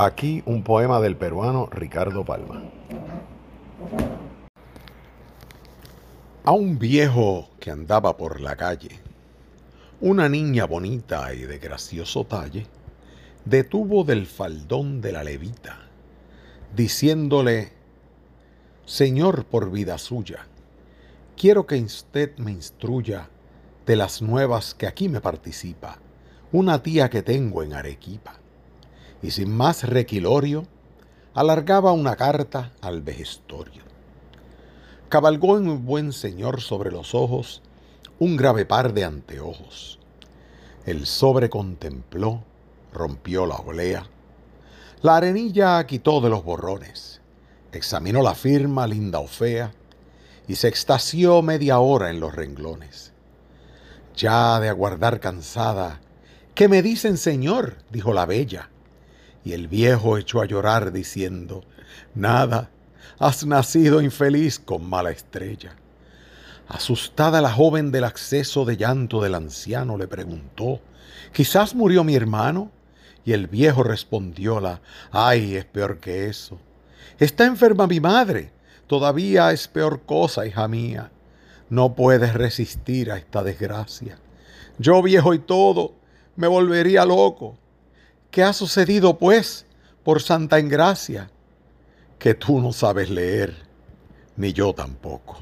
Aquí un poema del peruano Ricardo Palma. A un viejo que andaba por la calle, una niña bonita y de gracioso talle, detuvo del faldón de la levita, diciéndole, Señor, por vida suya, quiero que usted me instruya de las nuevas que aquí me participa, una tía que tengo en Arequipa y sin más requilorio, alargaba una carta al vejestorio. Cabalgó en un buen señor sobre los ojos un grave par de anteojos. El sobre contempló, rompió la olea, la arenilla quitó de los borrones, examinó la firma linda o fea, y se extasió media hora en los renglones. Ya de aguardar cansada, ¿qué me dicen, señor? dijo la bella y el viejo echó a llorar diciendo, Nada, has nacido infeliz con mala estrella. Asustada la joven del acceso de llanto del anciano le preguntó, ¿Quizás murió mi hermano? Y el viejo respondióla, ay, es peor que eso. Está enferma mi madre, todavía es peor cosa, hija mía. No puedes resistir a esta desgracia. Yo viejo y todo, me volvería loco. ¿Qué ha sucedido, pues, por santa engracia? Que tú no sabes leer, ni yo tampoco.